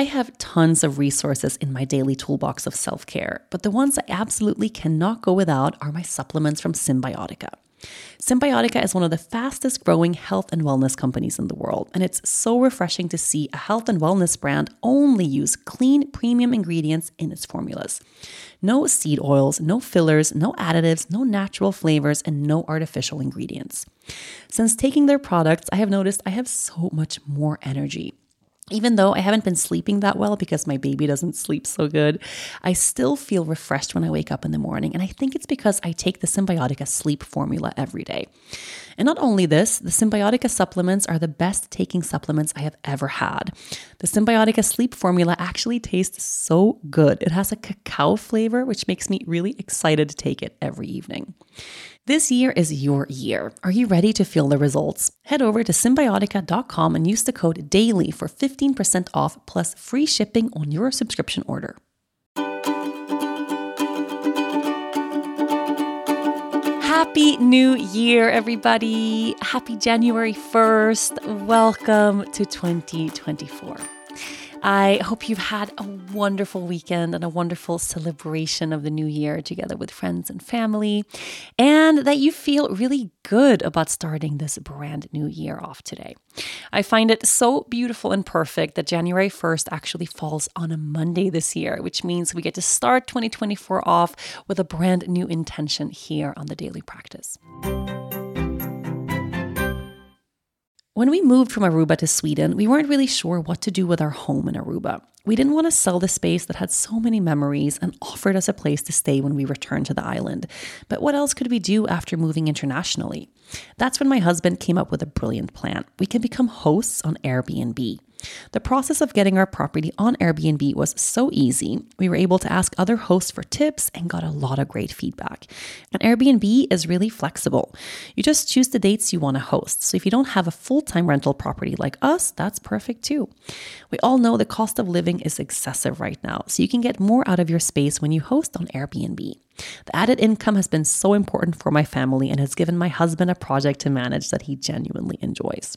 I have tons of resources in my daily toolbox of self care, but the ones I absolutely cannot go without are my supplements from Cymbiotika. Cymbiotika is one of the fastest growing health and wellness companies in the world, and it's so refreshing to see a health and wellness brand only use clean, premium ingredients in its formulas. No seed oils, no fillers, no additives, no natural flavors, and no artificial ingredients. Since taking their products, I have noticed I have so much more energy. Even though I haven't been sleeping that well because my baby doesn't sleep so good, I still feel refreshed when I wake up in the morning. And I think it's because I take the Cymbiotika sleep formula every day. And not only this, the Cymbiotika supplements are the best taking supplements I have ever had. The Cymbiotika sleep formula actually tastes so good. It has a cacao flavor, which makes me really excited to take it every evening. This year is your year. Are you ready to feel the results? Head over to cymbiotika.com and use the code DAILY for 15% off plus free shipping on your subscription order. Happy New Year, everybody. Happy January 1st. Welcome to 2024. I hope you've had a wonderful weekend and a wonderful celebration of the new year together with friends and family, and that you feel really good about starting this brand new year off today. I find it so beautiful and perfect that January 1st actually falls on a Monday this year, which means we get to start 2024 off with a brand new intention here on the Daily Practice. When we moved from Aruba to Sweden, we weren't really sure what to do with our home in Aruba. We didn't want to sell the space that had so many memories and offered us a place to stay when we returned to the island. But what else could we do after moving internationally? That's when my husband came up with a brilliant plan. We can become hosts on Airbnb. The process of getting our property on Airbnb was so easy. We were able to ask other hosts for tips and got a lot of great feedback. And Airbnb is really flexible. You just choose the dates you want to host. So if you don't have a full time rental property like us, that's perfect too. We all know the cost of living is excessive right now, so you can get more out of your space when you host on Airbnb. The added income has been so important for my family and has given my husband a project to manage that he genuinely enjoys.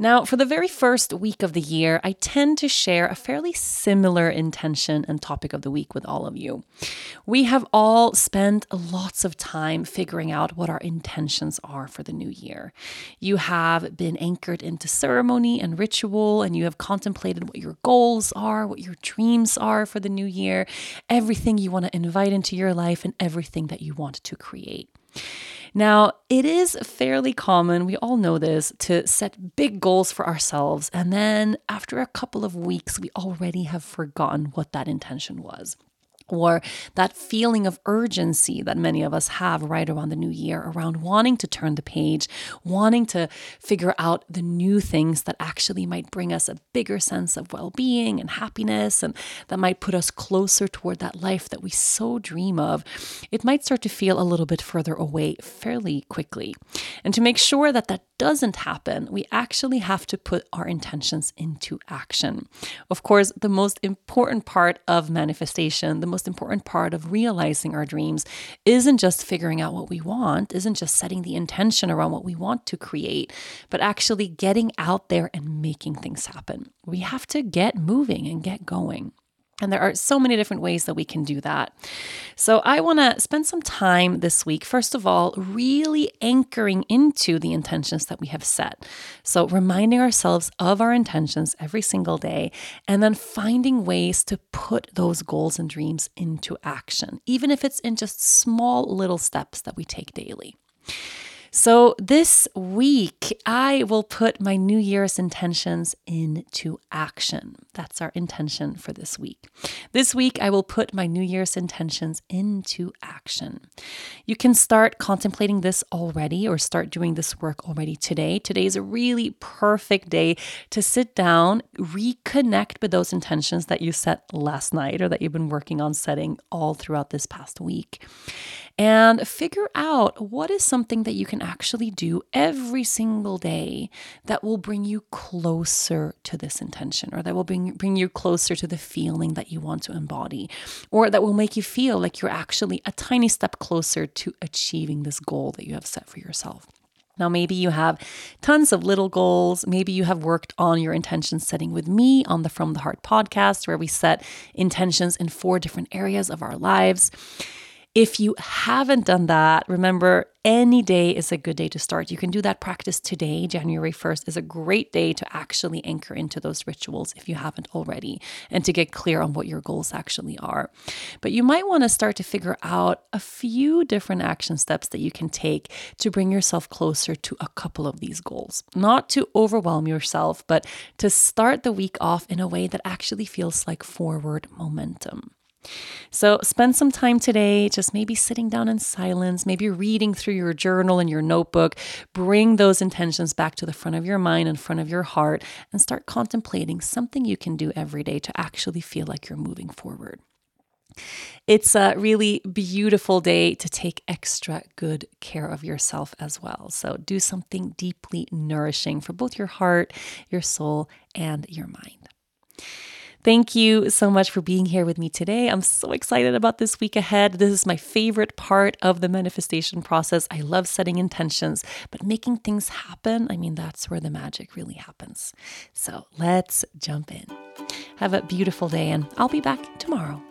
Now, for the very first week of the year, I tend to share a fairly similar intention and topic of the week with all of you. We have all spent lots of time figuring out what our intentions are for the new year. You have been anchored into ceremony and ritual, and you have contemplated what your goals are, what your dreams are for the new year, everything you want to invite into your life, and everything that you want to create. Now, it is fairly common, we all know this, to set big goals for ourselves. And then after a couple of weeks, we already have forgotten what that intention was or that feeling of urgency that many of us have right around the new year around wanting to turn the page, wanting to figure out the new things that actually might bring us a bigger sense of well being and happiness, and that might put us closer toward that life that we so dream of, it might start to feel a little bit further away fairly quickly. And to make sure that that doesn't happen, we actually have to put our intentions into action. Of course, the most important part of manifestation, the most important part of realizing our dreams, isn't just figuring out what we want, isn't just setting the intention around what we want to create, but actually getting out there and making things happen. We have to get moving and get going. And there are so many different ways that we can do that. So, I want to spend some time this week, first of all, really anchoring into the intentions that we have set. So, reminding ourselves of our intentions every single day, and then finding ways to put those goals and dreams into action, even if it's in just small little steps that we take daily. So, this week, I will put my New Year's intentions into action. That's our intention for this week. This week, I will put my New Year's intentions into action. You can start contemplating this already or start doing this work already today. Today is a really perfect day to sit down, reconnect with those intentions that you set last night or that you've been working on setting all throughout this past week and figure out what is something that you can actually do every single day that will bring you closer to this intention or that will bring, bring you closer to the feeling that you want to embody or that will make you feel like you're actually a tiny step closer to achieving this goal that you have set for yourself. Now, maybe you have tons of little goals. Maybe you have worked on your intention setting with me on the From the Heart podcast, where we set intentions in four different areas of our lives. If you haven't done that, remember any day is a good day to start. You can do that practice today. January 1st is a great day to actually anchor into those rituals if you haven't already and to get clear on what your goals actually are. But you might want to start to figure out a few different action steps that you can take to bring yourself closer to a couple of these goals. Not to overwhelm yourself, but to start the week off in a way that actually feels like forward momentum. So spend some time today just maybe sitting down in silence, maybe reading through your journal and your notebook. Bring those intentions back to the front of your mind and front of your heart and start contemplating something you can do every day to actually feel like you're moving forward. It's a really beautiful day to take extra good care of yourself as well. So, do something deeply nourishing for both your heart, your soul, and your mind. Thank you so much for being here with me today. I'm so excited about this week ahead. This is my favorite part of the manifestation process. I love setting intentions, but making things happen, I mean, that's where the magic really happens. So let's jump in. Have a beautiful day, and I'll be back tomorrow.